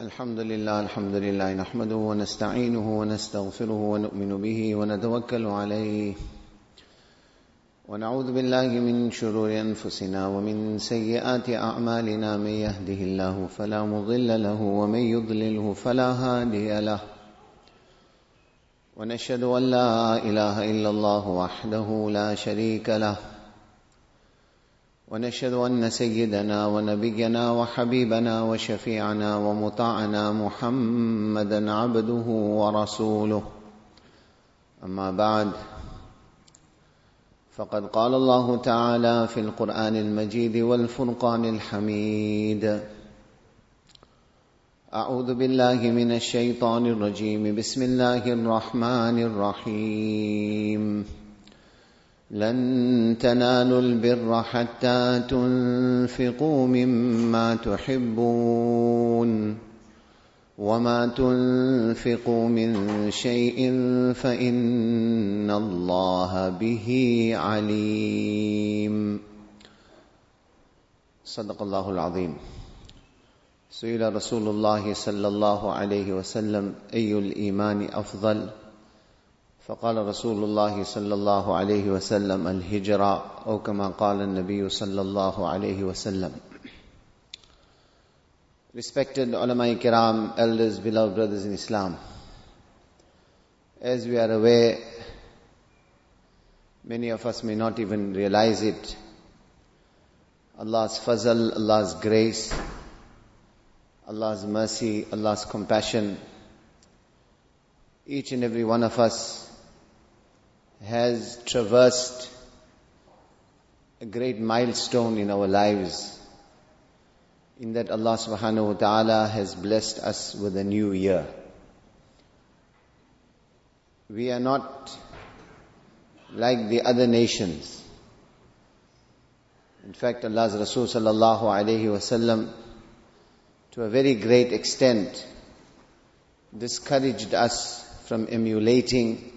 الحمد لله الحمد لله نحمده ونستعينه ونستغفره ونؤمن به ونتوكل عليه. ونعوذ بالله من شرور أنفسنا ومن سيئات أعمالنا من يهده الله فلا مضل له ومن يضلله فلا هادي له. ونشهد أن لا إله إلا الله وحده لا شريك له. ونشهد أن سيدنا ونبينا وحبيبنا وشفيعنا ومطاعنا محمدا عبده ورسوله. أما بعد فقد قال الله تعالى في القرآن المجيد والفرقان الحميد. أعوذ بالله من الشيطان الرجيم. بسم الله الرحمن الرحيم. لن تنالوا البر حتى تنفقوا مما تحبون وما تنفقوا من شيء فإن الله به عليم. صدق الله العظيم. سئل رسول الله صلى الله عليه وسلم أي الإيمان أفضل؟ فقال رسول الله صلى الله عليه وسلم الهجرة أو كما قال النبي صلى الله عليه وسلم Respected ulama kiram, elders, beloved brothers in Islam. As we are aware, many of us may not even realize it. Allah's fazl, Allah's grace, Allah's mercy, Allah's compassion, each and every one of us has traversed a great milestone in our lives in that Allah subhanahu wa ta'ala has blessed us with a new year. We are not like the other nations. In fact, Allah's Rasul sallallahu alayhi wasallam to a very great extent discouraged us from emulating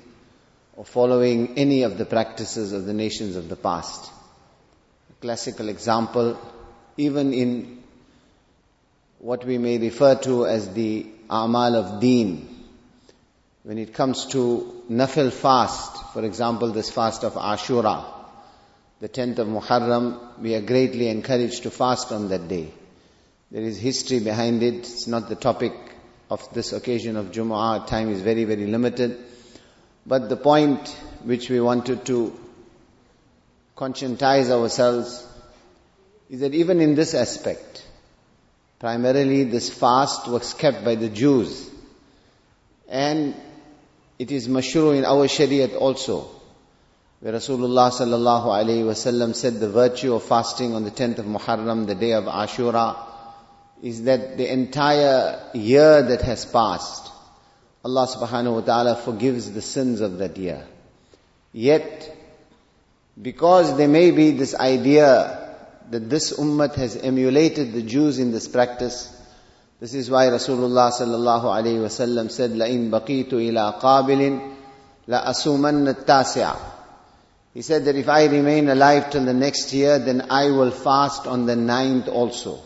or following any of the practices of the nations of the past. A classical example, even in what we may refer to as the amal of deen, when it comes to nafil fast, for example, this fast of Ashura, the 10th of Muharram, we are greatly encouraged to fast on that day. There is history behind it. It's not the topic of this occasion of Jumu'ah. Time is very, very limited. But the point which we wanted to conscientize ourselves is that even in this aspect, primarily this fast was kept by the Jews. And it is mashru in our Shariat also, where Rasulullah sallallahu wasallam said the virtue of fasting on the 10th of Muharram, the day of Ashura, is that the entire year that has passed, Allah subhanahu wa ta'ala forgives the sins of that year. Yet, because there may be this idea that this ummah has emulated the Jews in this practice, this is why Rasulullah sallallahu alayhi wasallam said, لَإِن بَقِيتُ إِلَىٰ قَابِلٍ لَأَسُومَنَّ التَّاسِعَ He said that if I remain alive till the next year, then I will fast on the ninth also.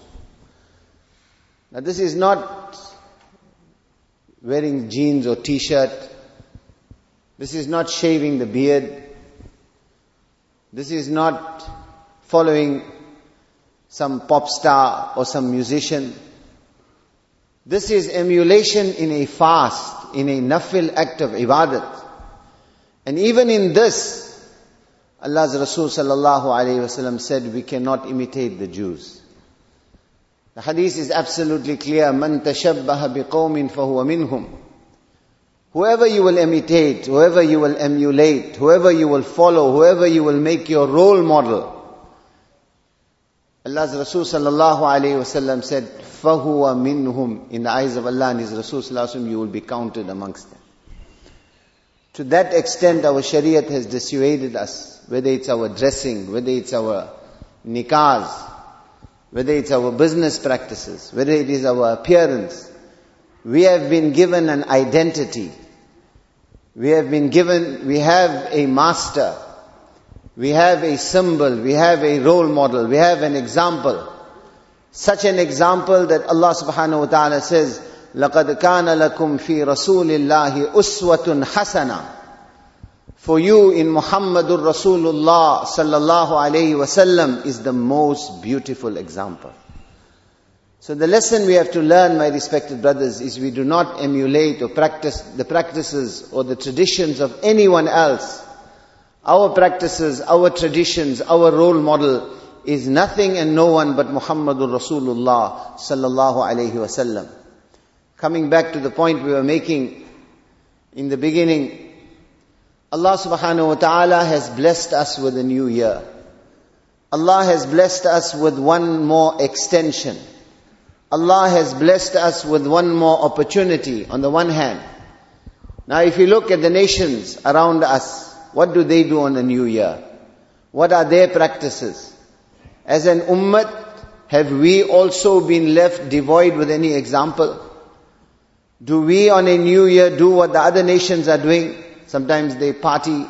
Now this is not wearing jeans or t-shirt. This is not shaving the beard. This is not following some pop star or some musician. This is emulation in a fast, in a nafil act of ibadat. And even in this, Allah's Rasul sallallahu alayhi wasallam said we cannot imitate the Jews. The hadith is absolutely clear. Man tashabbaha biqawmin fahuwa minhum. Whoever you will imitate, whoever you will emulate, whoever you will follow, whoever you will make your role model. Allah's Rasul sallallahu alayhi wasallam said, fahuwa minhum. In the eyes of Allah and His Rasul sallallahu alayhi you will be counted amongst them. To that extent our Shariat has dissuaded us, whether it's our dressing, whether it's our nikahs, whether it's our business practices, whether it is our appearance, we have been given an identity. We have been given, we have a master. We have a symbol, we have a role model, we have an example. Such an example that Allah subhanahu wa ta'ala says, لَقَدْ كَانَ لَكُمْ فِي رَسُولِ اللَّهِ أُسْوَةٌ حَسَنَةٌ for you in Muhammadur Rasulullah sallallahu alayhi wasallam is the most beautiful example. So the lesson we have to learn, my respected brothers, is we do not emulate or practice the practices or the traditions of anyone else. Our practices, our traditions, our role model is nothing and no one but Muhammadur Rasulullah sallallahu alayhi wasallam. Coming back to the point we were making in the beginning, Allah subhanahu wa ta'ala has blessed us with a new year. Allah has blessed us with one more extension. Allah has blessed us with one more opportunity on the one hand. Now if you look at the nations around us, what do they do on a new year? What are their practices? As an ummah, have we also been left devoid with any example? Do we on a new year do what the other nations are doing? Sometimes they party.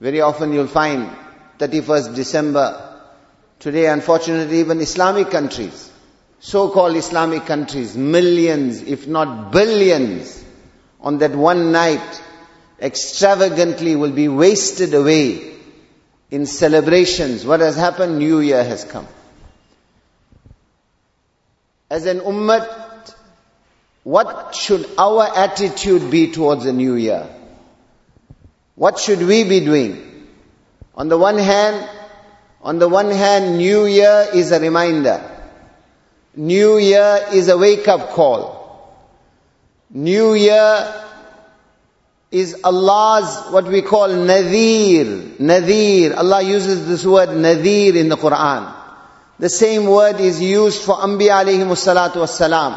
Very often you'll find 31st December. Today unfortunately even Islamic countries, so-called Islamic countries, millions if not billions on that one night extravagantly will be wasted away in celebrations. What has happened? New Year has come. As an ummah, what should our attitude be towards the new year? What should we be doing? On the one hand, on the one hand, new year is a reminder. New year is a wake up call. New year is Allah's what we call Nadir. Nadir. Allah uses this word Nadir in the Quran. The same word is used for Anbiya alayhi salatu wassalam.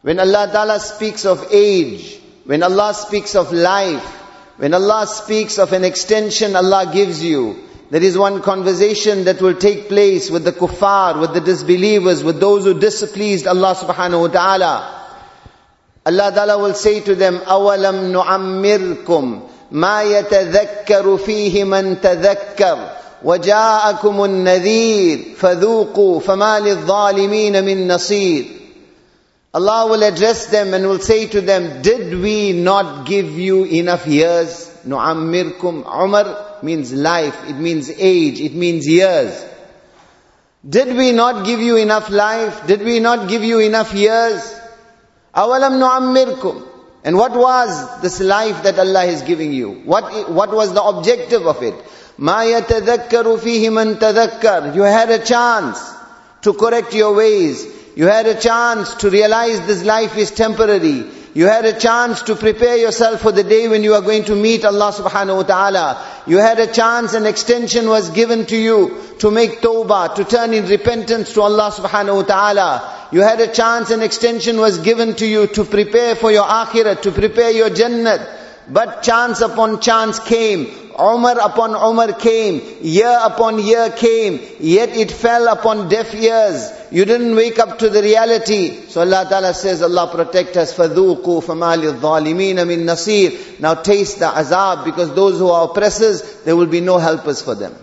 When Allah Ta'ala speaks of age, when Allah speaks of life, when Allah speaks of an extension Allah gives you, there is one conversation that will take place with the kuffar, with the disbelievers, with those who displeased Allah subhanahu wa ta'ala. Allah Ta'ala will say to them, أَوَلَمْ نُعَمِّرْكُمْ مَا يَتَذَكَّرُ فِيهِ مَنْ تَذَكَّرُ وَجَاءَكُمُ النَّذِيرُ فَذُوقُوا فَمَا لِلظَّالِمِينَ مِنْ نَصِيرٍ Allah will address them and will say to them, Did we not give you enough years? Nu'ammirkum. Umar means life, it means age, it means years. Did we not give you enough life? Did we not give you enough years? Awalam nu'ammirkum. And what was this life that Allah is giving you? What, what was the objective of it? Ma yatadakkaru fihi man tadakkar. You had a chance to correct your ways. You had a chance to realize this life is temporary. You had a chance to prepare yourself for the day when you are going to meet Allah subhanahu wa ta'ala. You had a chance, an extension was given to you to make tawbah, to turn in repentance to Allah subhanahu wa ta'ala. You had a chance, an extension was given to you to prepare for your akhirah, to prepare your jannat. But chance upon chance came. Umar upon Umar came. Year upon year came. Yet it fell upon deaf ears. You didn't wake up to the reality. So Allah Ta'ala says, Allah protect us. فَذُوقُوا فَمَا لِلظَّالِمِينَ مِن نَصِيرٍ Now taste the azab because those who are oppressors, there will be no helpers for them.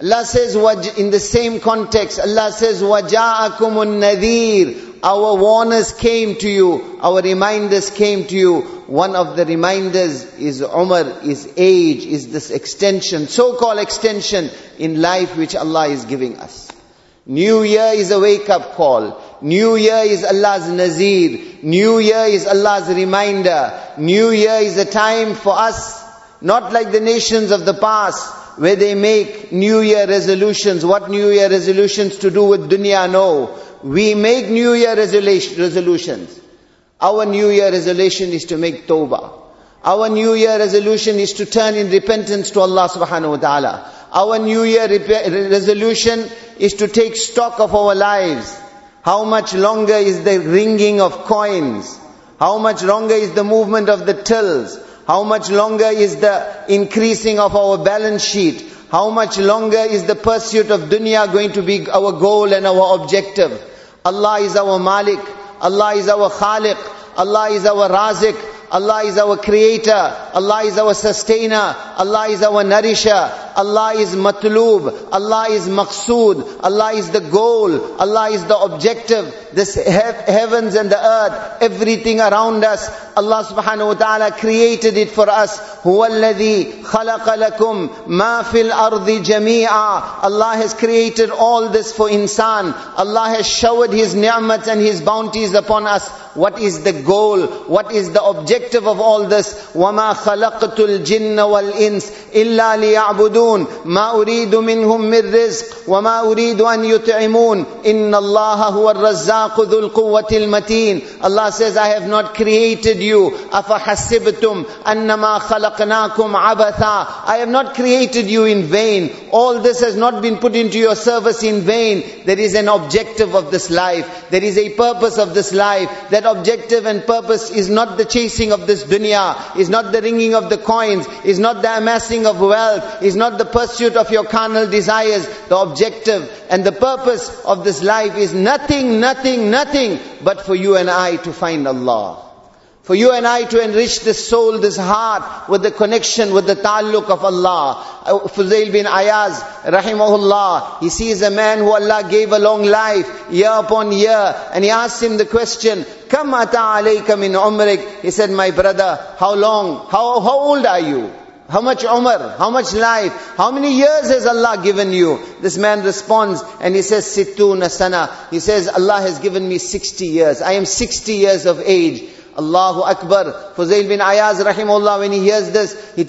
Allah says, in the same context, Allah says, وَجَاءَكُمُ النَّذِيرُ our warners came to you, our reminders came to you. one of the reminders is Umar, is age, is this extension, so-called extension in life which Allah is giving us. New year is a wake-up call. New year is Allah's nazir. New year is Allah's reminder. New year is a time for us, not like the nations of the past, where they make New Year resolutions. What New Year resolutions to do with dunya? No. We make New Year resolutions. Our New Year resolution is to make tawbah. Our New Year resolution is to turn in repentance to Allah subhanahu wa ta'ala. Our New Year resolution is to take stock of our lives. How much longer is the ringing of coins? How much longer is the movement of the tills? How much longer is the increasing of our balance sheet? How much longer is the pursuit of dunya going to be our goal and our objective? Allah is our Malik. Allah is our Khaliq. Allah is our Razik. Allah is our creator. Allah is our sustainer. Allah is our nourisher. Allah is matloob, Allah is maqsood, Allah is the goal, Allah is the objective, this he- heavens and the earth, everything around us, Allah subhanahu wa ta'ala created it for us. هو الذي خلق لكم ما في الأرض جميعا Allah has created all this for insan. Allah has showered His ni'mat and His bounties upon us. What is the goal? What is the objective of all this? وَمَا خَلَقْتُ الْجِنَّ وَالْإِنسِ إِلَّا لِيَعْبُدُونَ مَا أُرِيدُ مِنْهُمْ مِنْ رِزْقٍ وَمَا أُرِيدُ أَنْ يُطْعِمُونَ إِنَّ اللَّهَ هُوَ الرَّزَّاقُ ذُو الْقُوَّةِ الْمَتِينَ Allah says, I have not created you. أَفَحَسِبْتُمْ أَنَّمَا خَلَقْنَاكُمْ عَبَثًا I have not created you in vain. All this has not been put into your service in vain. There is an objective of this life. There is a purpose of this life. That objective and purpose is not the chasing of this dunya, is not the ringing of the coins, is not the amassing of wealth, is not the pursuit of your carnal desires. The objective and the purpose of this life is nothing, nothing, nothing but for you and I to find Allah. For you and I to enrich this soul, this heart with the connection, with the ta'alluq of Allah. Uh, Fuzail bin Ayaz, rahimahullah, he sees a man who Allah gave a long life, year upon year, and he asks him the question, Kam ata alayka min umrik? He said, my brother, how long, how, how old are you? How much umr? How much life? How many years has Allah given you? This man responds and he says, Sittuna sana. He says, Allah has given me 60 years. I am 60 years of age. Allahu Akbar. Fuzail bin Ayaz rahimahullah, when he hears this, he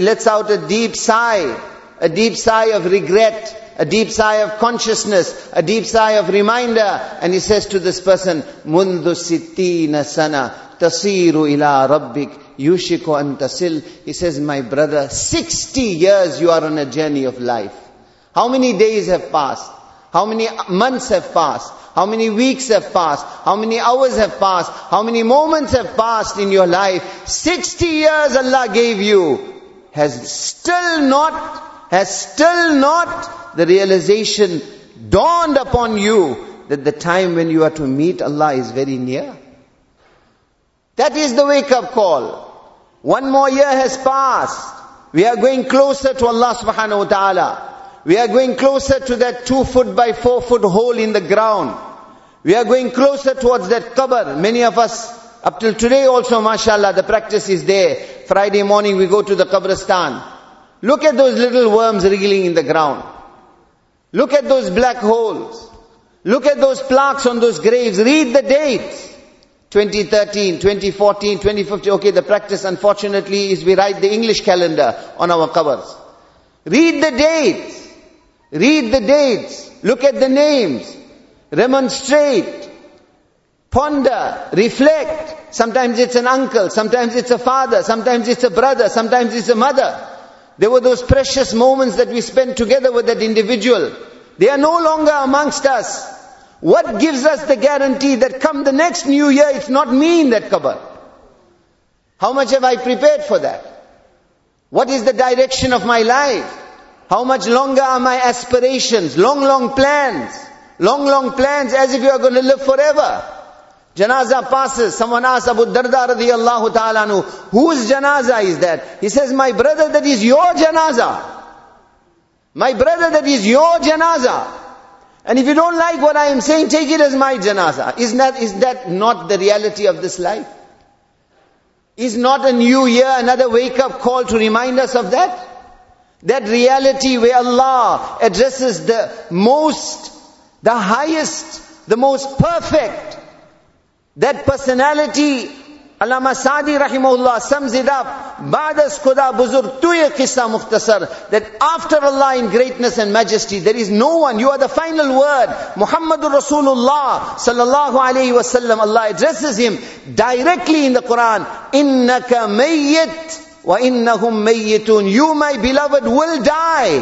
lets out a deep sigh. A deep sigh of regret. A deep sigh of consciousness. A deep sigh of reminder. And he says to this person, Mundu sittina sana. Tasiru ila rabbik. Yushiku an tasil. He says, my brother, 60 years you are on a journey of life. How many days have passed? How many months have passed? How many weeks have passed? How many hours have passed? How many moments have passed in your life? 60 years Allah gave you. Has still not, has still not the realization dawned upon you that the time when you are to meet Allah is very near. That is the wake up call. One more year has passed. We are going closer to Allah subhanahu wa ta'ala. We are going closer to that two foot by four foot hole in the ground. We are going closer towards that qabr. Many of us, up till today also, mashallah, the practice is there. Friday morning we go to the qabristan. Look at those little worms wriggling in the ground. Look at those black holes. Look at those plaques on those graves. Read the dates. 2013, 2014, 2015. Okay, the practice unfortunately is we write the English calendar on our covers. Read the dates. Read the dates. Look at the names. Remonstrate. Ponder. Reflect. Sometimes it's an uncle. Sometimes it's a father. Sometimes it's a brother. Sometimes it's a mother. There were those precious moments that we spent together with that individual. They are no longer amongst us. What gives us the guarantee that come the next new year, it's not me in that qabr? How much have I prepared for that? What is the direction of my life? How much longer are my aspirations? Long, long plans. Long, long plans as if you are going to live forever. Janaza passes. Someone asks Abu Darda radiallahu ta'ala anhu, whose janaza is that? He says, my brother, that is your janaza. My brother, that is your janaza. And if you don't like what I am saying, take it as my janaza. Is that, is that not the reality of this life? Is not a new year another wake up call to remind us of that? That reality where Allah addresses the most, the highest, the most perfect, that personality, Allama Sadi rahimahullah sums it up, Ba'das khuda buzurg tu ye qissa mukhtasar, that after Allah in greatness and majesty, there is no one, you are the final word, Muhammadur Rasulullah sallallahu alayhi wasallam, Allah addresses him directly in the Quran, innaka mayyit wa innahum mayyitun, you my beloved will die,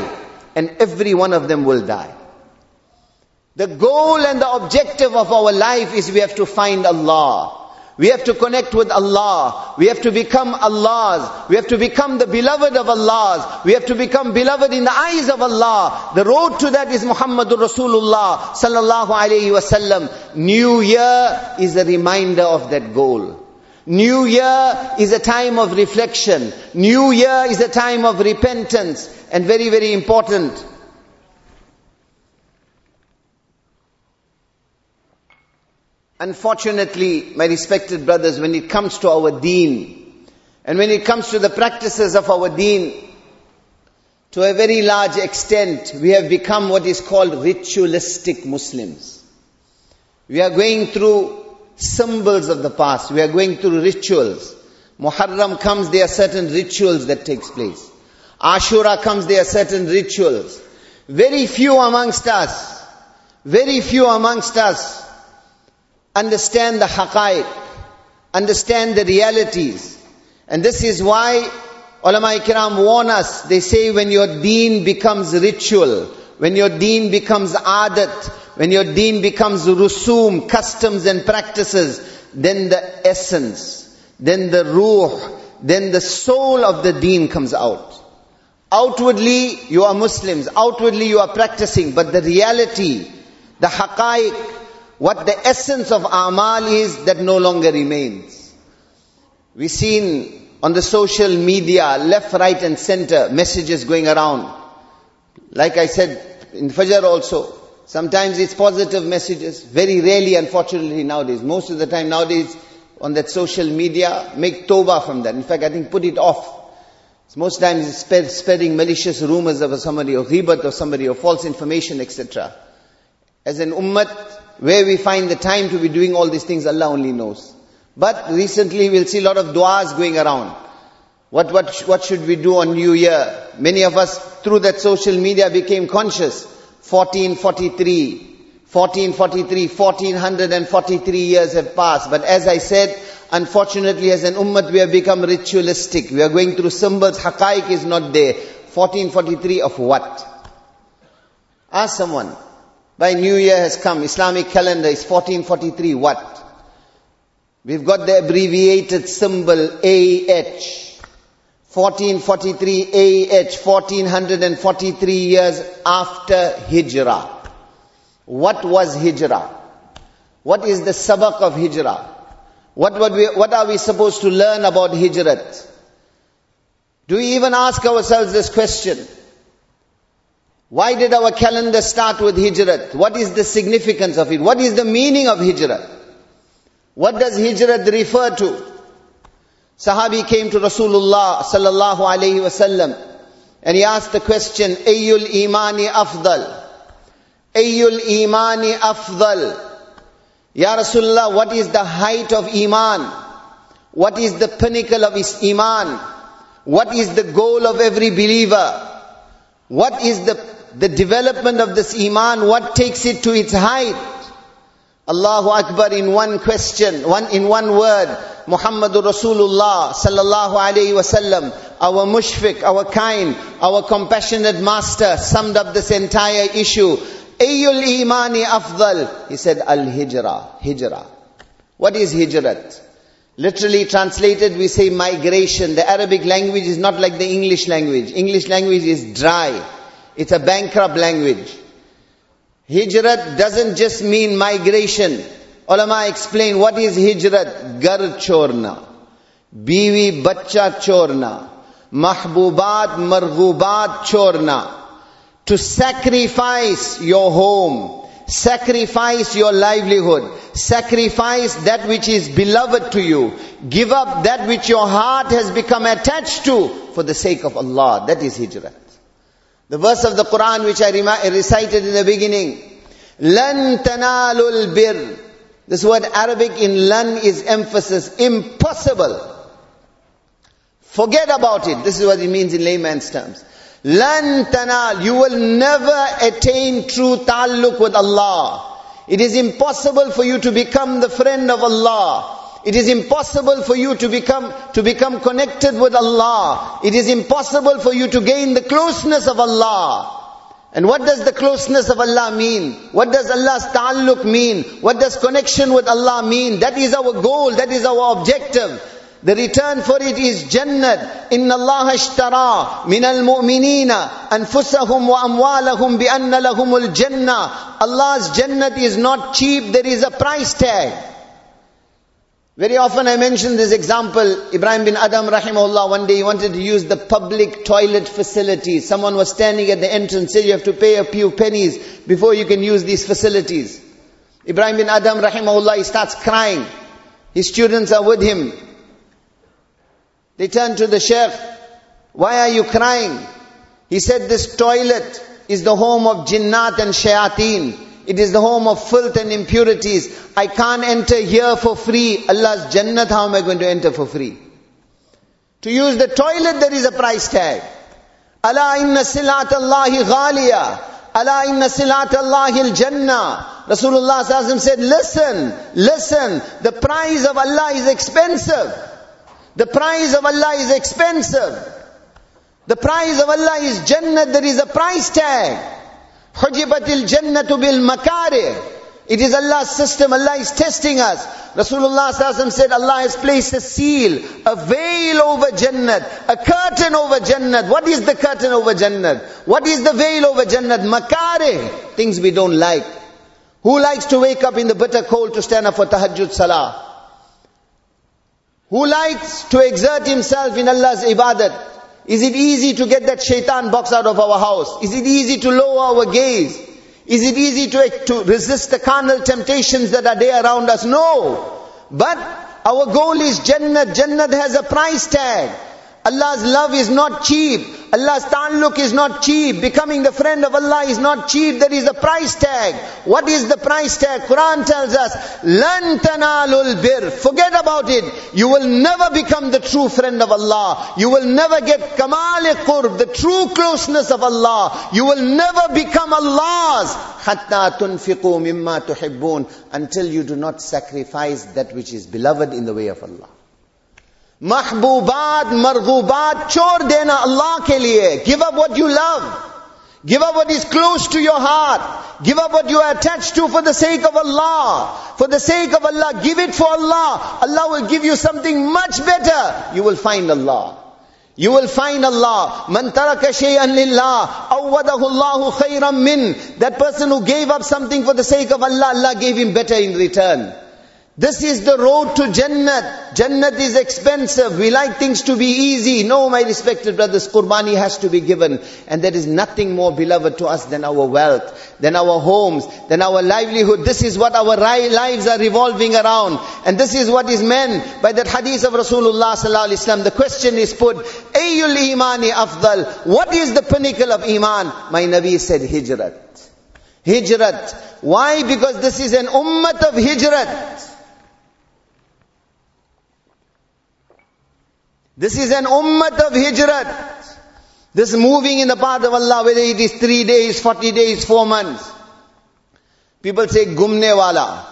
and every one of them will die. The goal and the objective of our life is we have to find Allah. We have to connect with Allah. We have to become Allah's. We have to become the beloved of Allah's. We have to become beloved in the eyes of Allah. The road to that is Muhammadur Rasulullah sallallahu alayhi wasallam. New year is a reminder of that goal. New year is a time of reflection. New year is a time of repentance. and very, very important. Unfortunately, my respected brothers, when it comes to our deen, and when it comes to the practices of our deen, to a very large extent, we have become what is called ritualistic Muslims. We are going through symbols of the past. We are going through rituals. Muharram comes, there are certain rituals that takes place. Ashura comes, there are certain rituals. Very few amongst us, very few amongst us understand the haqa'iq, understand the realities. And this is why ulama kiram warn us, they say when your deen becomes ritual, when your deen becomes adat, when your deen becomes rusum, customs and practices, then the essence, then the ruh, then the soul of the deen comes out. Outwardly, you are Muslims. Outwardly, you are practicing. But the reality, the haqa'iq, what the essence of amal is, that no longer remains. We've seen on the social media, left, right and center, messages going around. Like I said in Fajr also, sometimes it's positive messages, very rarely unfortunately nowadays. Most of the time nowadays on that social media, make tawbah from that. In fact, I think put it off. Most times it's spreading malicious rumors of somebody or ghibat of somebody or false information, etc. As an ummah, where we find the time to be doing all these things, Allah only knows. But recently we'll see a lot of du'as going around. What, what, what should we do on New Year? Many of us through that social media became conscious. 1443, 1443, 1443 years have passed. But as I said, unfortunately as an ummah we have become ritualistic. We are going through symbols, haqaiq is not there. 1443 of what? Ask someone. By New Year has come. Islamic calendar is 1443. What? We've got the abbreviated symbol AH. 1443 AH, 1443 years after Hijrah. What was Hijrah? What is the sabak of Hijrah? What, we, what are we supposed to learn about Hijrat? Do we even ask ourselves this question? Why did our calendar start with hijrat? What is the significance of it? What is the meaning of hijrat? What does hijrat refer to? Sahabi came to Rasulullah sallallahu alayhi wasallam and he asked the question, Ayyul imani afdal? Ayyul imani afdal? Ya Rasulullah, what is the height of iman? What is the pinnacle of his iman? What is the goal of every believer? What is the the development of this iman, what takes it to its height? Allahu Akbar in one question, one in one word. Muhammadur Rasulullah sallallahu alayhi wasallam, our mushfiq, our kind, our compassionate master summed up this entire issue. Ayyul imani afdal. He said al-hijrah, hijrah. What is hijrat? Literally translated, we say migration. The Arabic language is not like the English language. English language is dry. It's a bankrupt language. Hijrat doesn't just mean migration. Ulama explain what is hijrat. Gar chorna. Biwi bacha chorna. Mahbubat marghubat chorna. To sacrifice your home. Sacrifice your livelihood. Sacrifice that which is beloved to you. Give up that which your heart has become attached to for the sake of Allah. That is hijrat. The verse of the Quran which I recited in the beginning. Lan tanalul bir. This word Arabic in lan is emphasis. Impossible. Forget about it. This is what it means in layman's terms. Lan tanal. You will never attain true ta'alluq with Allah. It is impossible for you to become the friend of Allah. It is impossible for you to become, to become connected with Allah. It is impossible for you to gain the closeness of Allah. And what does the closeness of Allah mean? What does Allah's ta'alluq mean? What does connection with Allah mean? That is our goal, that is our objective. The return for it is Jannat. Ashtara min al-mu'minina anfusahum wa amwalahum bi anna lahumul jannah. Allah's Jannat is not cheap, there is a price tag. Very often I mention this example, Ibrahim bin Adham rahimahullah, one day he wanted to use the public toilet facility. Someone was standing at the entrance, said you have to pay a few pennies before you can use these facilities. Ibrahim bin Adham rahimahullah, he starts crying. His students are with him. They turn to the sheikh, why are you crying? He said this toilet is the home of jinnat and shayateen. It is the home of filth and impurities. I can't enter here for free. Allah's Jannat, how am I going to enter for free? To use the toilet, there is a price tag. Allah inna silat Allahi ghaliya. Allah inna silat Allahi al-Jannah. Rasulullah said, listen, listen, the price of Allah is expensive. The price of Allah is expensive. The price of Allah is Jannah, there is a price tag. Hujibatil jannatu bil makare. It is Allah's system. Allah is testing us. Rasulullah said Allah has placed a seal, a veil over Jannat, a curtain over Jannat. What is the curtain over Jannat? What is the veil over Jannat? Makare. Things we don't like. Who likes to wake up in the bitter cold to stand up for tahajjud salah? Who likes to exert himself in Allah's ibadat? Is it easy to get that shaitan box out of our house? Is it easy to lower our gaze? Is it easy to, to resist the carnal temptations that are there around us? No. But our goal is Jannah. Jannah has a price tag. Allah's love is not cheap. Allah's ta'alluq is not cheap. Becoming the friend of Allah is not cheap. There is a price tag. What is the price tag? Quran tells us, لَن تَنَالُوا الْبِرْ Forget about it. You will never become the true friend of Allah. You will never get kamal qurb, the true closeness of Allah. You will never become Allah's. حَتَّى تُنْفِقُوا مِمَّا تُحِبُّونَ Until you do not sacrifice that which is beloved in the way of Allah. महबूबात मरगूबात छोड़ देना अल्लाह के लिए give up what you love Give up what is close to your heart. Give up what you are attached to for the sake of Allah. For the sake of Allah, give it for Allah. Allah will give you something much better. You will find Allah. You will find Allah. Man taraka shay'an lillah, awwadahu Allahu khayran min. That person who gave up something for the sake of Allah, Allah gave him better in return. This is the road to Jannat. Jannat is expensive. We like things to be easy. No, my respected brothers, Qurbani has to be given. And there is nothing more beloved to us than our wealth, than our homes, than our livelihood. This is what our lives are revolving around. And this is what is meant by that hadith of Rasulullah sallallahu alaihi wasallam. The question is put, Ayul imani afdal. What is the pinnacle of iman? My Nabi said hijrat. Hijrat. Why? Because this is an ummah of hijrat. This is an ummah of hijrat. This moving in the path of Allah, whether it is three days, forty days, four months. People say gumne wala.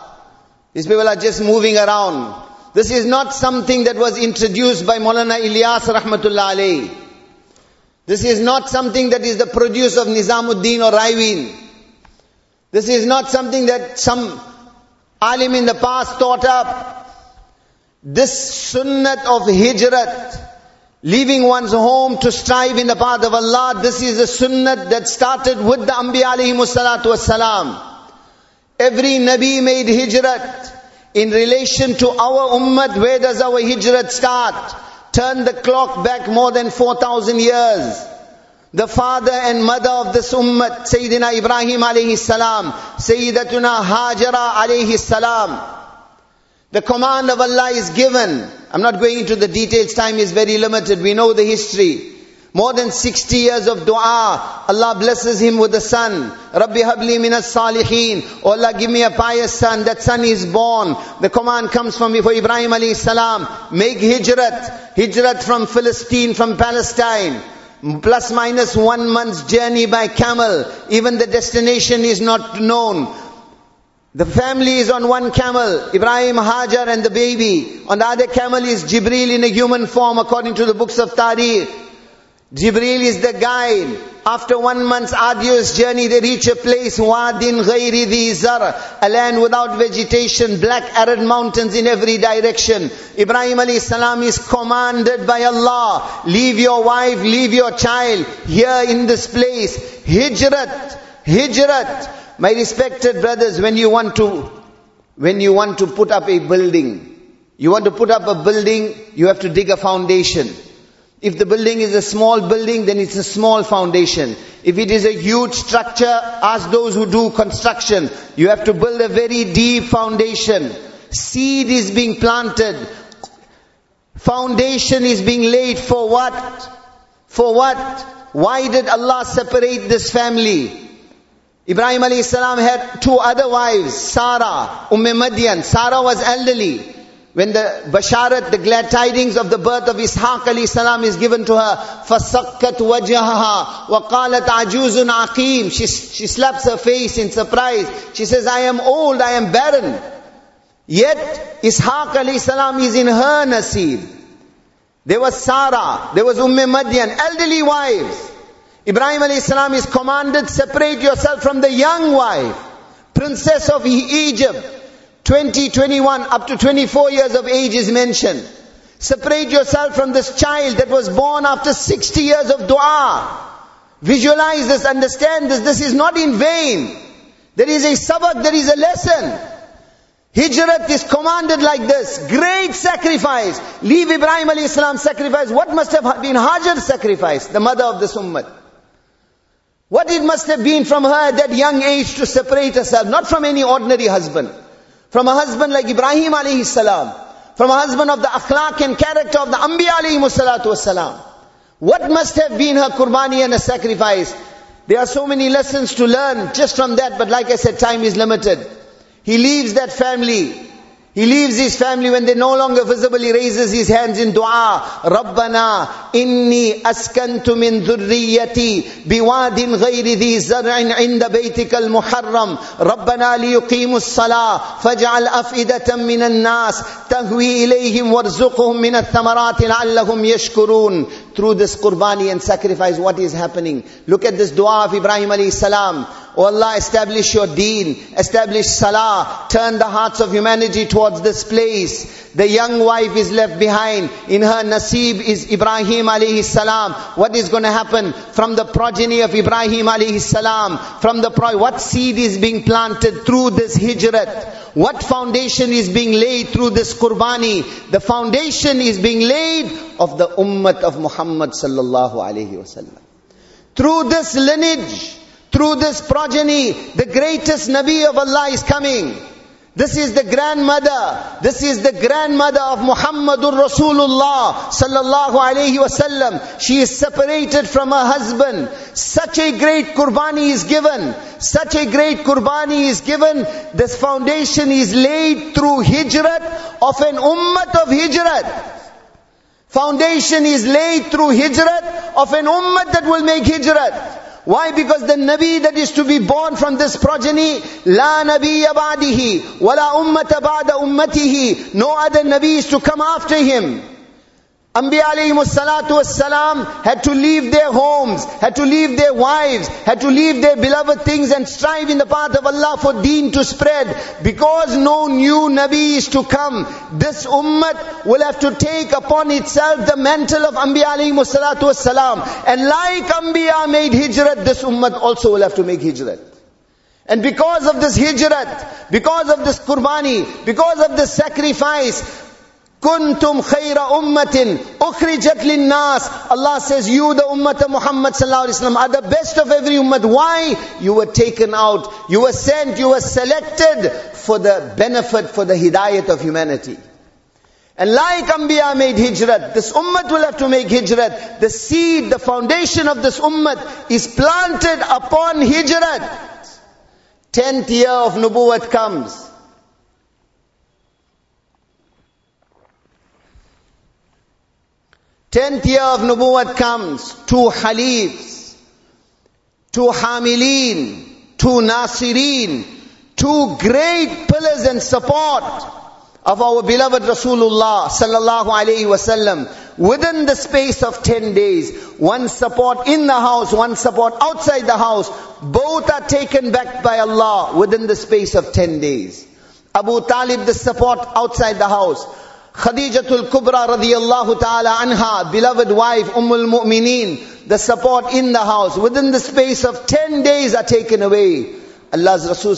These people are just moving around. This is not something that was introduced by Maulana Ilyas rahmatullah alayhi. This is not something that is the produce of Nizamuddin or Raiwind. This is not something that some alim in the past thought up. This sunnat of hijrat, leaving one's home to strive in the path of Allah, this is a sunnat that started with the Anbiya alayhi wasalam. Every Nabi made hijrat. In relation to our ummah, where does our hijrat start? Turn the clock back more than 4,000 years. The father and mother of this ummah, Sayyidina Ibrahim alayhi salam, Sayyidatuna Hajara alayhi salam, the command of Allah is given. I'm not going into the details, time is very limited. We know the history. More than 60 years of dua. Allah blesses him with a son. Rabbi habli minas salihin. Oh Allah give me a pious son. That son is born. The command comes from for Ibrahim alayhi salam. Make hijrat. Hijrat from Philistine, from Palestine. Plus minus one month's journey by camel. Even the destination is not known. The family is on one camel, Ibrahim, Hajar and the baby. On the other camel is Jibril in a human form according to the books of Tarikh. Jibril is the guide. After one month's arduous journey, they reach a place, Wadin Ghairi Zar, a land without vegetation, black arid mountains in every direction. Ibrahim alayhi salam is commanded by Allah, leave your wife, leave your child here in this place. Hijrat, hijrat. My respected brothers, when you want to, when you want to put up a building, You want to put up a building, you have to dig a foundation. If the building is a small building, then it's a small foundation. If it is a huge structure, ask those who do construction. You have to build a very deep foundation. Seed is being planted. Foundation is being laid for what? For what? Why did Allah separate this family? Ibrahim alayhi salam had two other wives, Sarah, Umm Madian. Sarah was elderly. When the basharat, the glad tidings of the birth of Ishaq alayhi salam is given to her, فَسَقَّتْ وَجْهَهَا وَقَالَتْ عَجُوزٌ عَقِيمٌ she, she slaps her face in surprise. She says, I am old, I am barren. Yet, Ishaq alayhi salam is in her nasib. There was Sarah, there was Umm Madian, elderly wives. Ibrahim alayhi salam is commanded, separate yourself from the young wife, princess of Egypt. 20, 21, up to 24 years of age is mentioned. Separate yourself from this child that was born after 60 years of dua. Visualize this, understand this. This is not in vain. There is a sabak, there is a lesson. Hijrat is commanded like this. Great sacrifice. Leave Ibrahim alayhi salam sacrifice. What must have been Hajar's sacrifice, the mother of this ummah? What it must have been from her at that young age to separate herself, not from any ordinary husband. From a husband like Ibrahim alayhi salam. From a husband of the akhlaq and character of the Anbiya alayhi salatu wasalam. What must have been her qurbani and a sacrifice? There are so many lessons to learn just from that, but like I said, time is limited. He leaves that family. He leaves his family when they no longer visible. He raises his hands in dua. رَبَّنَا إِنِّي أَسْكَنْتُ مِنْ ذُرِّيَّتِي بِوَادٍ غَيْرِ ذِي زَرْعٍ عِنْدَ بَيْتِكَ الْمُحَرَّمِ رَبَّنَا لِيُقِيمُوا الصَّلَاةَ فَاجْعَلْ أَفْئِدَةً مِنَ النَّاسِ تَهْوِي إِلَيْهِمْ وَارْزُقْهُمْ مِنَ الثَّمَرَاتِ لَعَلَّهُمْ يَشْكُرُونَ Through this qurbani and sacrifice, what is happening? Look at this dua of Ibrahim alayhi salam. Oh Allah, establish your deen, establish salah, turn the hearts of humanity towards this place. The young wife is left behind. In her nasib is Ibrahim alayhi salam. What is going to happen from the progeny of Ibrahim alayhi salam? From the pro- what seed is being planted through this hijrat? What foundation is being laid through this qurbani? The foundation is being laid of the ummah of Muhammad sallallahu alayhi wasallam. Through this lineage, through this progeny, the greatest Nabi of Allah is coming. This is the grandmother. This is the grandmother of Muhammadur Rasulullah sallallahu alayhi wasallam. She is separated from her husband. Such a great qurbani is given. Such a great qurbani is given. This foundation is laid through hijrat of an ummah of hijrat. Foundation is laid through hijrat of an ummah that will make hijrat. Why? Because the Nabi that is to be born from this progeny, La Nabi ba'dihi, wala ummata ba'da ummatihi. No other Nabi is to come after him. Anbiya alayhi had to leave their homes, had to leave their wives, had to leave their beloved things and strive in the path of Allah for deen to spread. Because no new Nabi is to come, this ummah will have to take upon itself the mantle of Anbiya alayhi. And like Anbiya made hijrat, this ummah also will have to make hijrat. And because of this hijrat, because of this qurbani, because of this sacrifice, Kuntum khayra ummatin ukhrijat linnas. Allah says, you the ummah Muhammad sallallahu alaihi wasallam are the best of every ummah. Why? You were taken out, you were sent, you were selected for the benefit, for the hidayat of humanity. And like Anbiya made hijrat, this ummah will have to make hijrat. The seed, the foundation of this ummah is planted upon hijrat. Tenth year of nubuwwat comes. Tenth year of Nubuwwat comes, two Halifs, two Hamilin, two Nasirin, two great pillars and support of our beloved Rasulullah sallallahu alayhi wasallam. Within the space of 10 days, one support in the house, one support outside the house, both are taken back by Allah within the space of 10 days. Abu Talib the support outside the house. Khadijatul Kubra radiyallahu ta'ala anha, beloved wife, Ummul Mu'mineen, the support in the house, within the space of 10 days are taken away. Allah's Rasul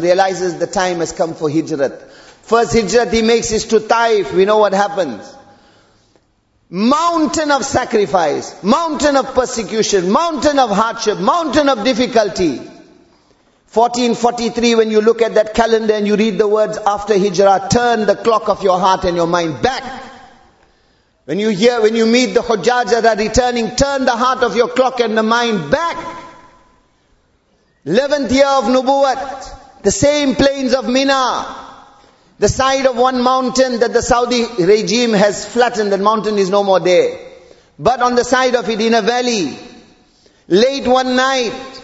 realizes the time has come for hijrat. First hijrat he makes is to Taif. We know what happens. Mountain of sacrifice, mountain of persecution, mountain of hardship, mountain of difficulty. 1443, when you look at that calendar and you read the words after hijrah, turn the clock of your heart and your mind back. When you hear, when you meet the Hujjaj that are returning, turn the heart of your clock and the mind back. 11th year of Nubuwat, the same plains of Mina, the side of one mountain that the Saudi regime has flattened, that mountain is no more there. But on the side of it, in a valley, late one night,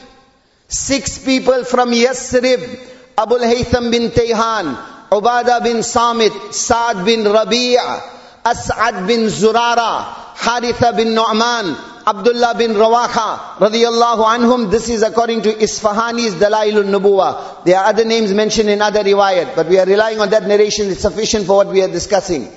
six people from Yasrib, Abu Haytham bin Tayhan, Ubadah bin Samit, Saad bin Rabi'a, As'ad bin Zurara, Haritha bin Nu'man, Abdullah bin Rawaha radiyallahu anhum. This is according to Isfahani's Dalailun Nubuwa. There are other names mentioned in other riwayat, but we are relying on that narration. It's sufficient for what we are discussing.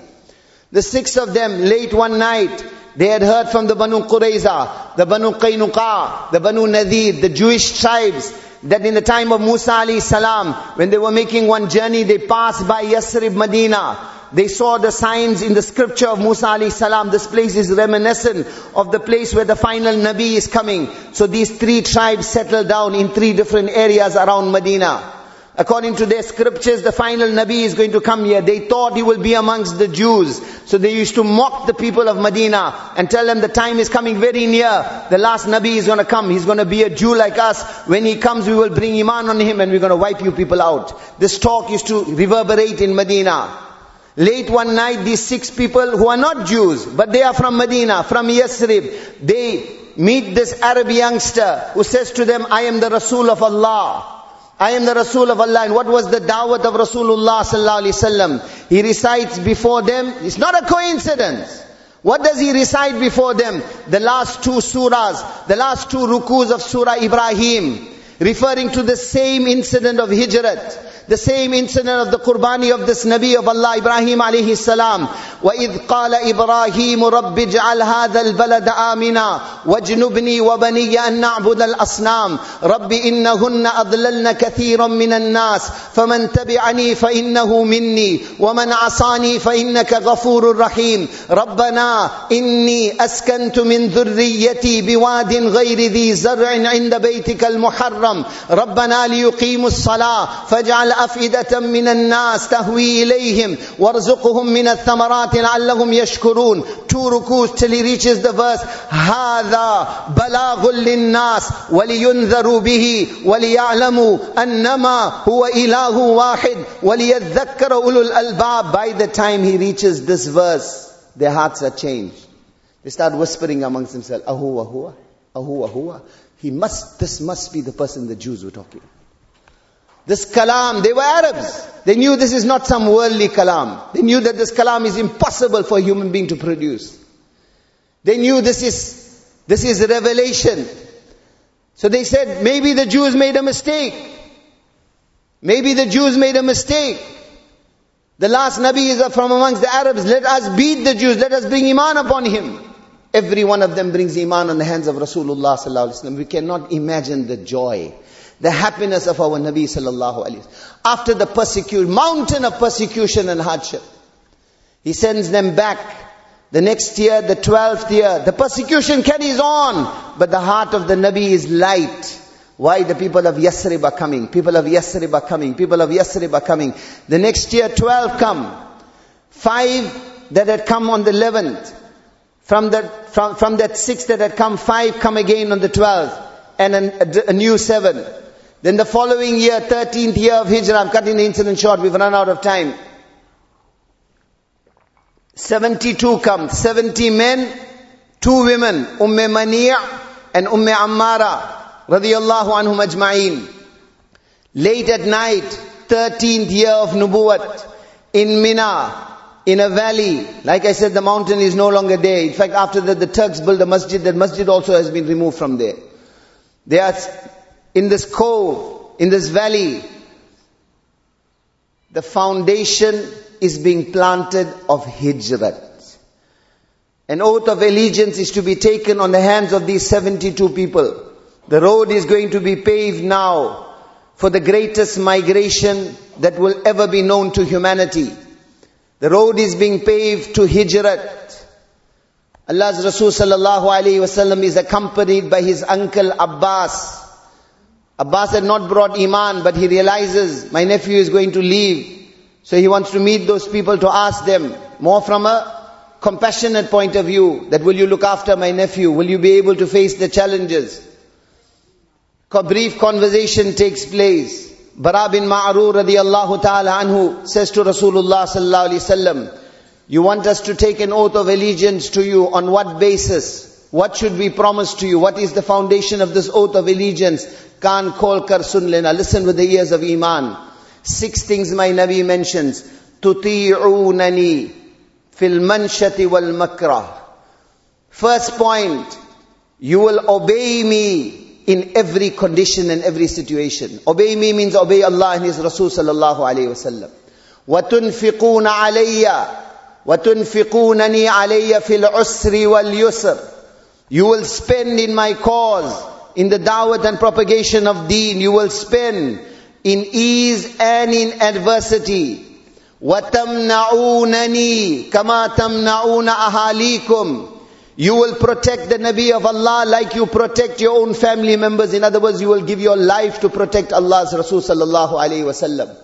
The six of them, late one night, they had heard from the Banu Qurayza, the Banu Qaynuqa, the Banu Nadir, the Jewish tribes, that in the time of Musa alayhi salam, when they were making one journey, they passed by Yasrib Medina. They saw the signs in the scripture of Musa alayhi salam. This place is reminiscent of the place where the final Nabi is coming. So these three tribes settled down in three different areas around Medina. According to their scriptures, the final Nabi is going to come here. They thought he will be amongst the Jews. So they used to mock the people of Medina and tell them the time is coming very near. The last Nabi is going to come. He's going to be a Jew like us. When he comes, we will bring Iman on him and we're going to wipe you people out. This talk used to reverberate in Medina. Late one night, these six people who are not Jews, but they are from Medina, from Yasrib, they meet this Arab youngster who says to them, I am the Rasul of Allah. I am the Rasul of Allah. And what was the da'wat of Rasulullah sallallahu alaihi wasallam? He recites before them. It's not a coincidence. What does he recite before them? The last two surahs, the last two rukus of Surah Ibrahim, referring to the same incident of Hijrat the same incident of the Qurbani of this Nabi of Allah, Ibrahim alayhi salam. وَإِذْ قَالَ إِبْرَاهِيمُ رَبِّ اجْعَلْ هَذَا الْبَلَدَ آمِنًا وَاجْنُبْنِي وَبَنِيَّ أَن نَعْبُدَ الْأَصْنَامِ رَبِّ إِنَّهُنَّ أَضْلَلْنَ كَثِيرًا مِنَ النَّاسِ فَمَنْ تَبِعَنِي فَإِنَّهُ مِنِّي وَمَنْ عَصَانِي فَإِنَّكَ غَفُورٌ رَحِيمٌ رَبَّنَا إِنِّي أَسْكَنْتُ مِنْ ذُرِّيَّتِي بِوَادٍ غَيْرِ ذِي زَرْعٍ عِنْدَ بَيْتِكَ الْمُحَرَّمِ رَبَّنَا لِيُقِيمُوا الصَّلَاةَ فَاجْعَلْ أفئدة من الناس تهوي إليهم وارزقهم من الثمرات لعلهم يشكرون two rukus till he reaches the verse هذا بلاغ للناس ولينذروا به وليعلموا أنما هو إله واحد وليذكر أولو الألباب by the time he reaches this verse their hearts are changed they start whispering amongst themselves ahuwa huwa ahuwa huwa he must this must be the person the Jews were talking this kalam, they were Arabs. They knew this is not some worldly kalam. They knew that this kalam is impossible for a human being to produce. They knew this is, this is revelation. So they said, maybe the Jews made a mistake. Maybe the Jews made a mistake. The last Nabi is from amongst the Arabs. Let us beat the Jews. Let us bring Iman upon him. Every one of them brings Iman on the hands of Rasulullah sallallahu alaihi wasallam. We cannot imagine the joy the happiness of our Nabi sallallahu alaihi After the persecution, mountain of persecution and hardship, he sends them back. The next year, the twelfth year, the persecution carries on, but the heart of the Nabi is light. Why the people of Yasrib are coming? People of Yasrib are coming. People of Yasrib are coming. The next year, twelve come. Five that had come on the eleventh. From that, from, from that six that had come, five come again on the twelfth. And a, a new seven. Then the following year, 13th year of Hijrah, I'm cutting the incident short, we've run out of time. 72 come, 70 men, two women, Umm Mani' and Umm Ammara, radiyallahu anhum. Late at night, 13th year of Nubuwat, in Mina, in a valley. Like I said, the mountain is no longer there. In fact, after that, the Turks built a masjid. That masjid also has been removed from there. They are in this cove, in this valley, the foundation is being planted of hijrat. An oath of allegiance is to be taken on the hands of these 72 people. The road is going to be paved now. for the greatest migration that will ever be known to humanity. The road is being paved to Hijrat. Allah's Rasul sallallahu alayhi wasallam is accompanied by his uncle Abbas. Abbas had not brought Iman, but he realizes my nephew is going to leave. So he wants to meet those people to ask them, more from a compassionate point of view, that will you look after my nephew? Will you be able to face the challenges? A brief conversation takes place. Bara bin Ma'rur radiallahu ta'ala anhu says to Rasulullah sallallahu alayhi wasallam, you want us to take an oath of allegiance to you on what basis? What should we promise to you? What is the foundation of this oath of allegiance? Kan kol kar sun lena. Listen with the ears of Iman. Six things my Nabi mentions. Tuti'unani fil manshati wal makrah. First point, you will obey me in every condition and every situation. Obey me means obey Allah and His Rasul sallallahu alayhi wasallam. وَتُنْفِقُونَ عَلَيَّ وَتُنْفِقُونَنِي عَلَيَّ فِي الْعُسْرِ وَالْيُسْرِ You will spend in my cause, in the da'wat and propagation of deen, you will spend in ease and in adversity. وَتَمْنَعُونَنِي كَمَا تَمْنَعُونَ أَهَالِيكُمْ You will protect the Nabi of Allah like you protect your own family members. In other words, you will give your life to protect Allah's Rasul sallallahu alayhi wa sallam.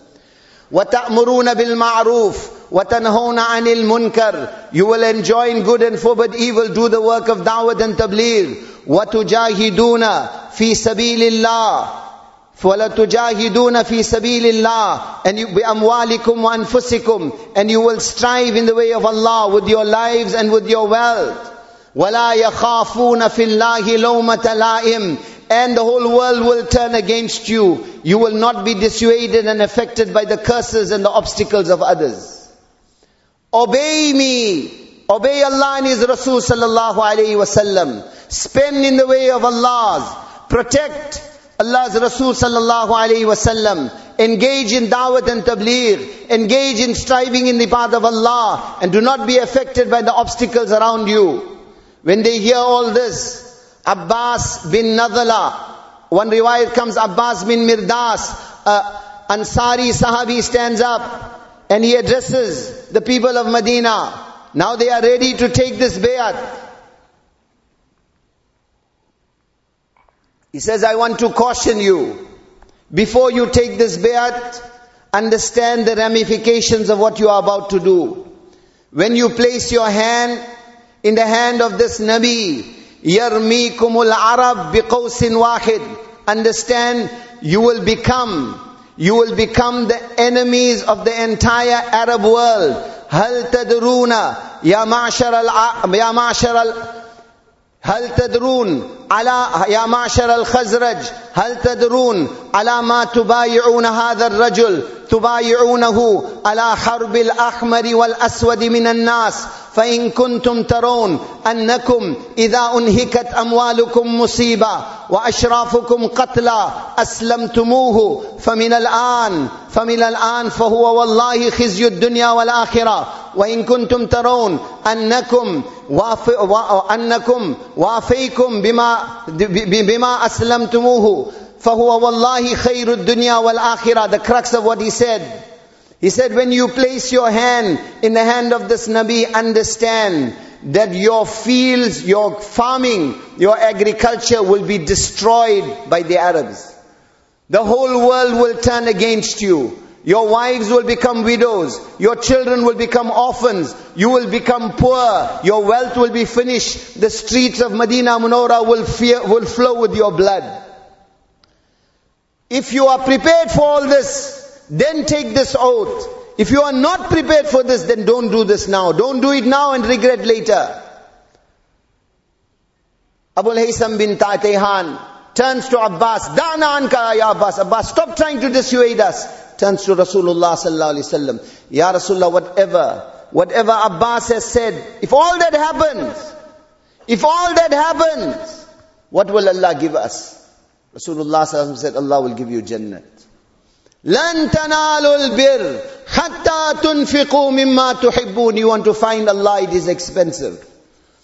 وَتَأْمُرُونَ بِالْمَعْرُوفِ وَتَنْهَوْنَ عَنِ الْمُنْكَرِ You will enjoin good and forbid evil, do the work of da'wah and tabligh. وَتُجَاهِدُونَ فِي سَبِيلِ اللَّهِ وَلَتُجَاهِدُونَ فِي سَبِيلِ اللَّهِ And you, بِأَمْوَالِكُمْ وَأَنفُسِكُمْ And you will strive in the way of Allah with your lives and with your wealth. وَلَا يَخَافُونَ فِي اللَّهِ لَوْمَةَ لَائِمٍ and the whole world will turn against you. You will not be dissuaded and affected by the curses and the obstacles of others. Obey me. Obey Allah and His Rasul sallallahu alayhi wasallam. Spend in the way of Allah. Protect Allah's Rasul sallallahu alayhi wasallam. Engage in da'wat and tabligh. Engage in striving in the path of Allah. And do not be affected by the obstacles around you. When they hear all this, Abbas bin Nadala, one riwayat comes Abbas bin Mirdas, uh, Ansari Sahabi stands up and he addresses the people of Medina. Now they are ready to take this bayat. He says, I want to caution you. Before you take this bayat, understand the ramifications of what you are about to do. When you place your hand in the hand of this Nabi, يَرْمِيكُمُ الْعَرَبْ بِقَوْسٍ وَاحِدٍ. Understand, you will become you will become the enemies of the entire Arab world. هل تدرون يا معشر يا معشر هل تدرون على يا معشر الخزرج هل تدرون على ما تبايعون هذا الرجل؟ تبايعونه على حرب الأحمر والأسود من الناس فإن كنتم ترون أنكم إذا أنهكت أموالكم مصيبة وأشرافكم قتلى أسلمتموه فمن الآن فمن الآن فهو والله خزي الدنيا والآخرة. وإن كنتم ترون أنكم واف أنكم وافيكم بما بما أسلمتموه فهو والله خير الدنيا والآخرة the crux of what he said he said when you place your hand in the hand of this Nabi understand that your fields, your farming, your agriculture will be destroyed by the Arabs. The whole world will turn against you. Your wives will become widows. Your children will become orphans. You will become poor. Your wealth will be finished. The streets of Medina Munawwara will, fear, will flow with your blood. If you are prepared for all this, then take this oath. If you are not prepared for this, then don't do this now. Don't do it now and regret later. Abu Haysam bin Ta'tehan turns to Abbas, Da'na anka ya Abbas. Abbas, stop trying to dissuade us. Turns to Rasulullah sallallahu alaihi wasallam. Ya Rasulullah, whatever, whatever Abbas has said, if all that happens, if all that happens, what will Allah give us? Rasulullah said, Allah will give you Jannah. لن تنالوا البر حتى تنفقوا مما تحبون You want to find Allah, it is expensive.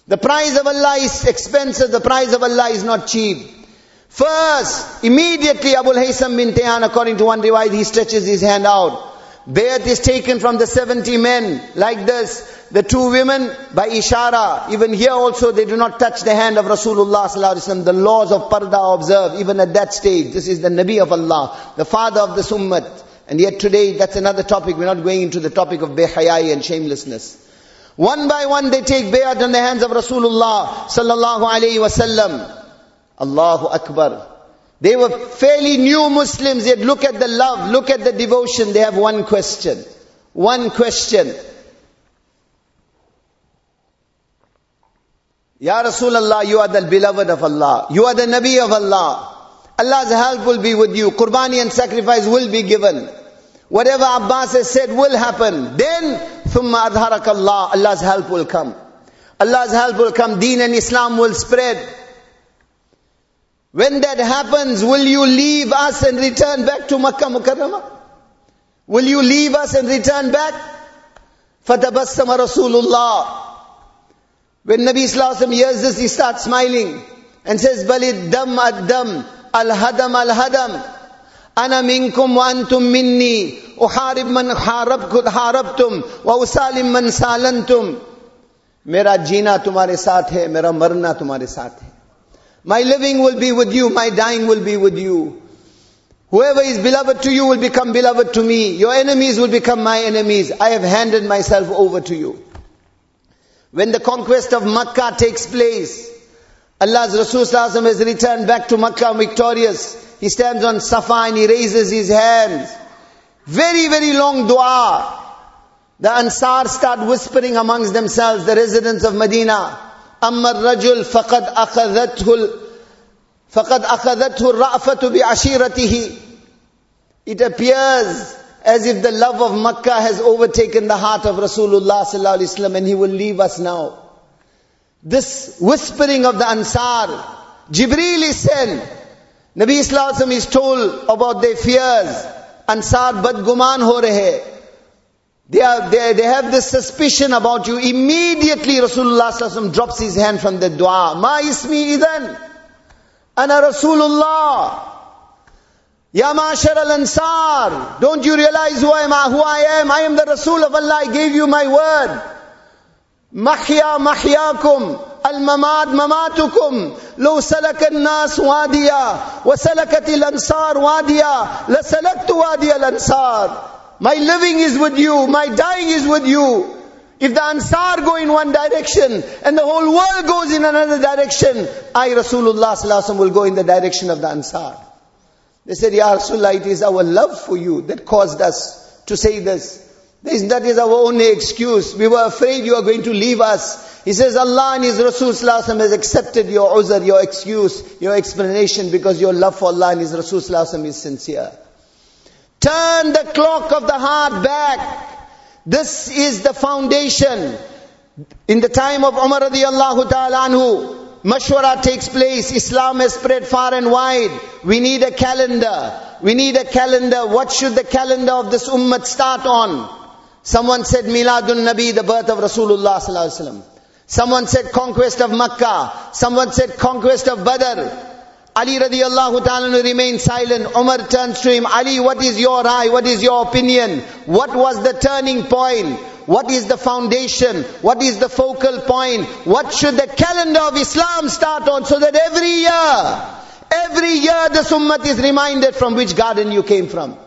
The price of Allah is expensive, the price of Allah is not cheap. First, immediately Abu Haytham bin Tayhan, according to one riwayat, he stretches his hand out. Bayat is taken from the 70 men, like this. The two women, by ishara, even here also they do not touch the hand of Rasulullah sallallahu The laws of parda observe, even at that stage. This is the Nabi of Allah, the father of this ummat. And yet today, that's another topic. We're not going into the topic of behayai and shamelessness. One by one they take bayat on the hands of Rasulullah sallallahu alayhi wasallam. Allahu Akbar. They were fairly new Muslims, yet look at the love, look at the devotion. They have one question. One question. Ya Rasulullah, you are the beloved of Allah. You are the Nabi of Allah. Allah's help will be with you. Qurbani and sacrifice will be given. Whatever Abbas has said will happen. Then, thumma adharak Allah, Allah's help will come. Allah's help will come. Deen and Islam will spread. When that happens, will you leave us and return back to Makkah Mukarramah? Will you leave us and return back? فَتَبَسَّمَ رَسُولُ اللَّهِ When Nabi Sallallahu Wasallam hears this, he starts smiling and says, بَلِ الدَّمْ الدَّمْ الْهَدَمْ الْهَدَمْ أنا منكم وأنتم مني أحارب من حاربكم حاربتم وأسالم من سالنتم میرا جینا تمہارے ساتھ ہے میرا مرنا تمہارے ساتھ ہے my living will be with you, my dying will be with you. Whoever is beloved to you will become beloved to me. Your enemies will become my enemies. I have handed myself over to you. When the conquest of Makkah takes place, Allah's Rasul has returned back to Makkah victorious. He stands on Safa and he raises his hands. Very, very long dua. The Ansar start whispering amongst themselves, the residents of Medina. أما الرجل فقد أخذته فقد أخذته الرأفة بعشيرته It appears as if the love of Makkah has overtaken the heart of Rasulullah sallallahu alaihi wasallam and he will leave us now. This whispering of the Ansar, Jibreel is sent. Nabi Islam is told about their fears. Ansar badguman ho rahe. They, are, they, they have this suspicion about you. Immediately Rasulullah drops his hand from the dua. Ma ismi idan. Ana Rasulullah. Ya ma'ashar al-ansar. Don't you realize who I am? Who I am? I am the Rasul of Allah. I gave you my word. Mahya mahyakum. الممات مماتكم لو سلك الناس واديا وسلكت الأنصار واديا لسلكت وادي الأنصار my living is with you. My dying is with you. If the Ansar go in one direction and the whole world goes in another direction, I, Rasulullah will go in the direction of the Ansar. They said, Ya Rasulullah, it is our love for you that caused us to say this. That is our only excuse. We were afraid you are going to leave us. He says, Allah and His Rasul has accepted your uzr, your excuse, your explanation because your love for Allah and His Rasul is sincere. Turn the clock of the heart back. This is the foundation. In the time of Umar radiallahu ta'ala anhu, mashwara takes place. Islam has spread far and wide. We need a calendar. We need a calendar. What should the calendar of this ummah start on? Someone said Miladun Nabi, the birth of Rasulullah sallallahu alaihi wasallam. Someone said conquest of Makkah. Someone said conquest of Badr. Ali radiallahu ta'ala remained silent. Umar turns to him, Ali, what is your eye? What is your opinion? What was the turning point? What is the foundation? What is the focal point? What should the calendar of Islam start on so that every year, every year this ummat is reminded from which garden you came from.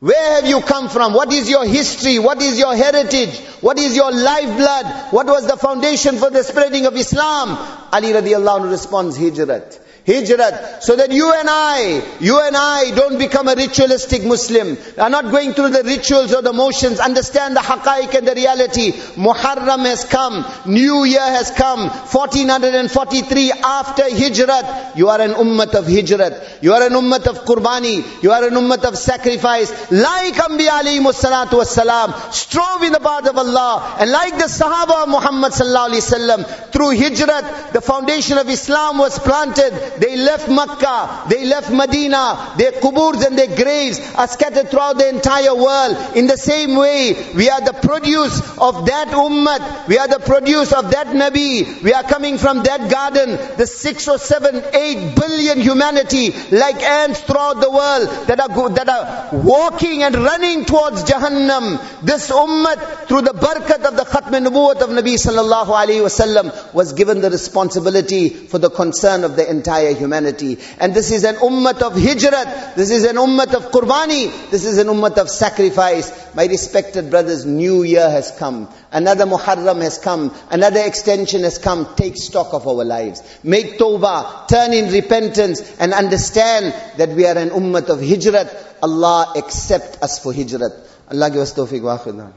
Where have you come from? What is your history? What is your heritage? What is your lifeblood? What was the foundation for the spreading of Islam? Ali radiallahu responds, Hijrat. Hijrat. So that you and I, you and I don't become a ritualistic Muslim. Are not going through the rituals or the motions. Understand the haqaiq and the reality. Muharram has come. New year has come. 1443 after Hijrat. You are an ummat of Hijrat. You are an ummat of Qurbani. You are an ummat of sacrifice. Like Anbiya alayhi salatu wassalam. Strove in the path of Allah. And like the Sahaba of Muhammad sallallahu alayhi wasallam. Through Hijrat, the foundation of Islam was planted. They left Makkah, they left Medina, their kuburs and their graves are scattered throughout the entire world. In the same way, we are the produce of that ummah, we are the produce of that Nabi, we are coming from that garden, the six or seven, eight billion humanity, like ants throughout the world, that are, that are walking and running towards Jahannam. This ummah, through the barakat of the Khatm Nubuwwat of Nabi sallallahu alayhi wasallam, was given the responsibility for the concern of the entire humanity. And this is an ummah of hijrat, this is an ummah of qurbani, this is an ummah of sacrifice. My respected brothers, new year has come. Another Muharram has come. Another extension has come. Take stock of our lives. Make tawbah, turn in repentance and understand that we are an ummah of hijrat. Allah accept us for hijrat. Allah give us tawfiq wa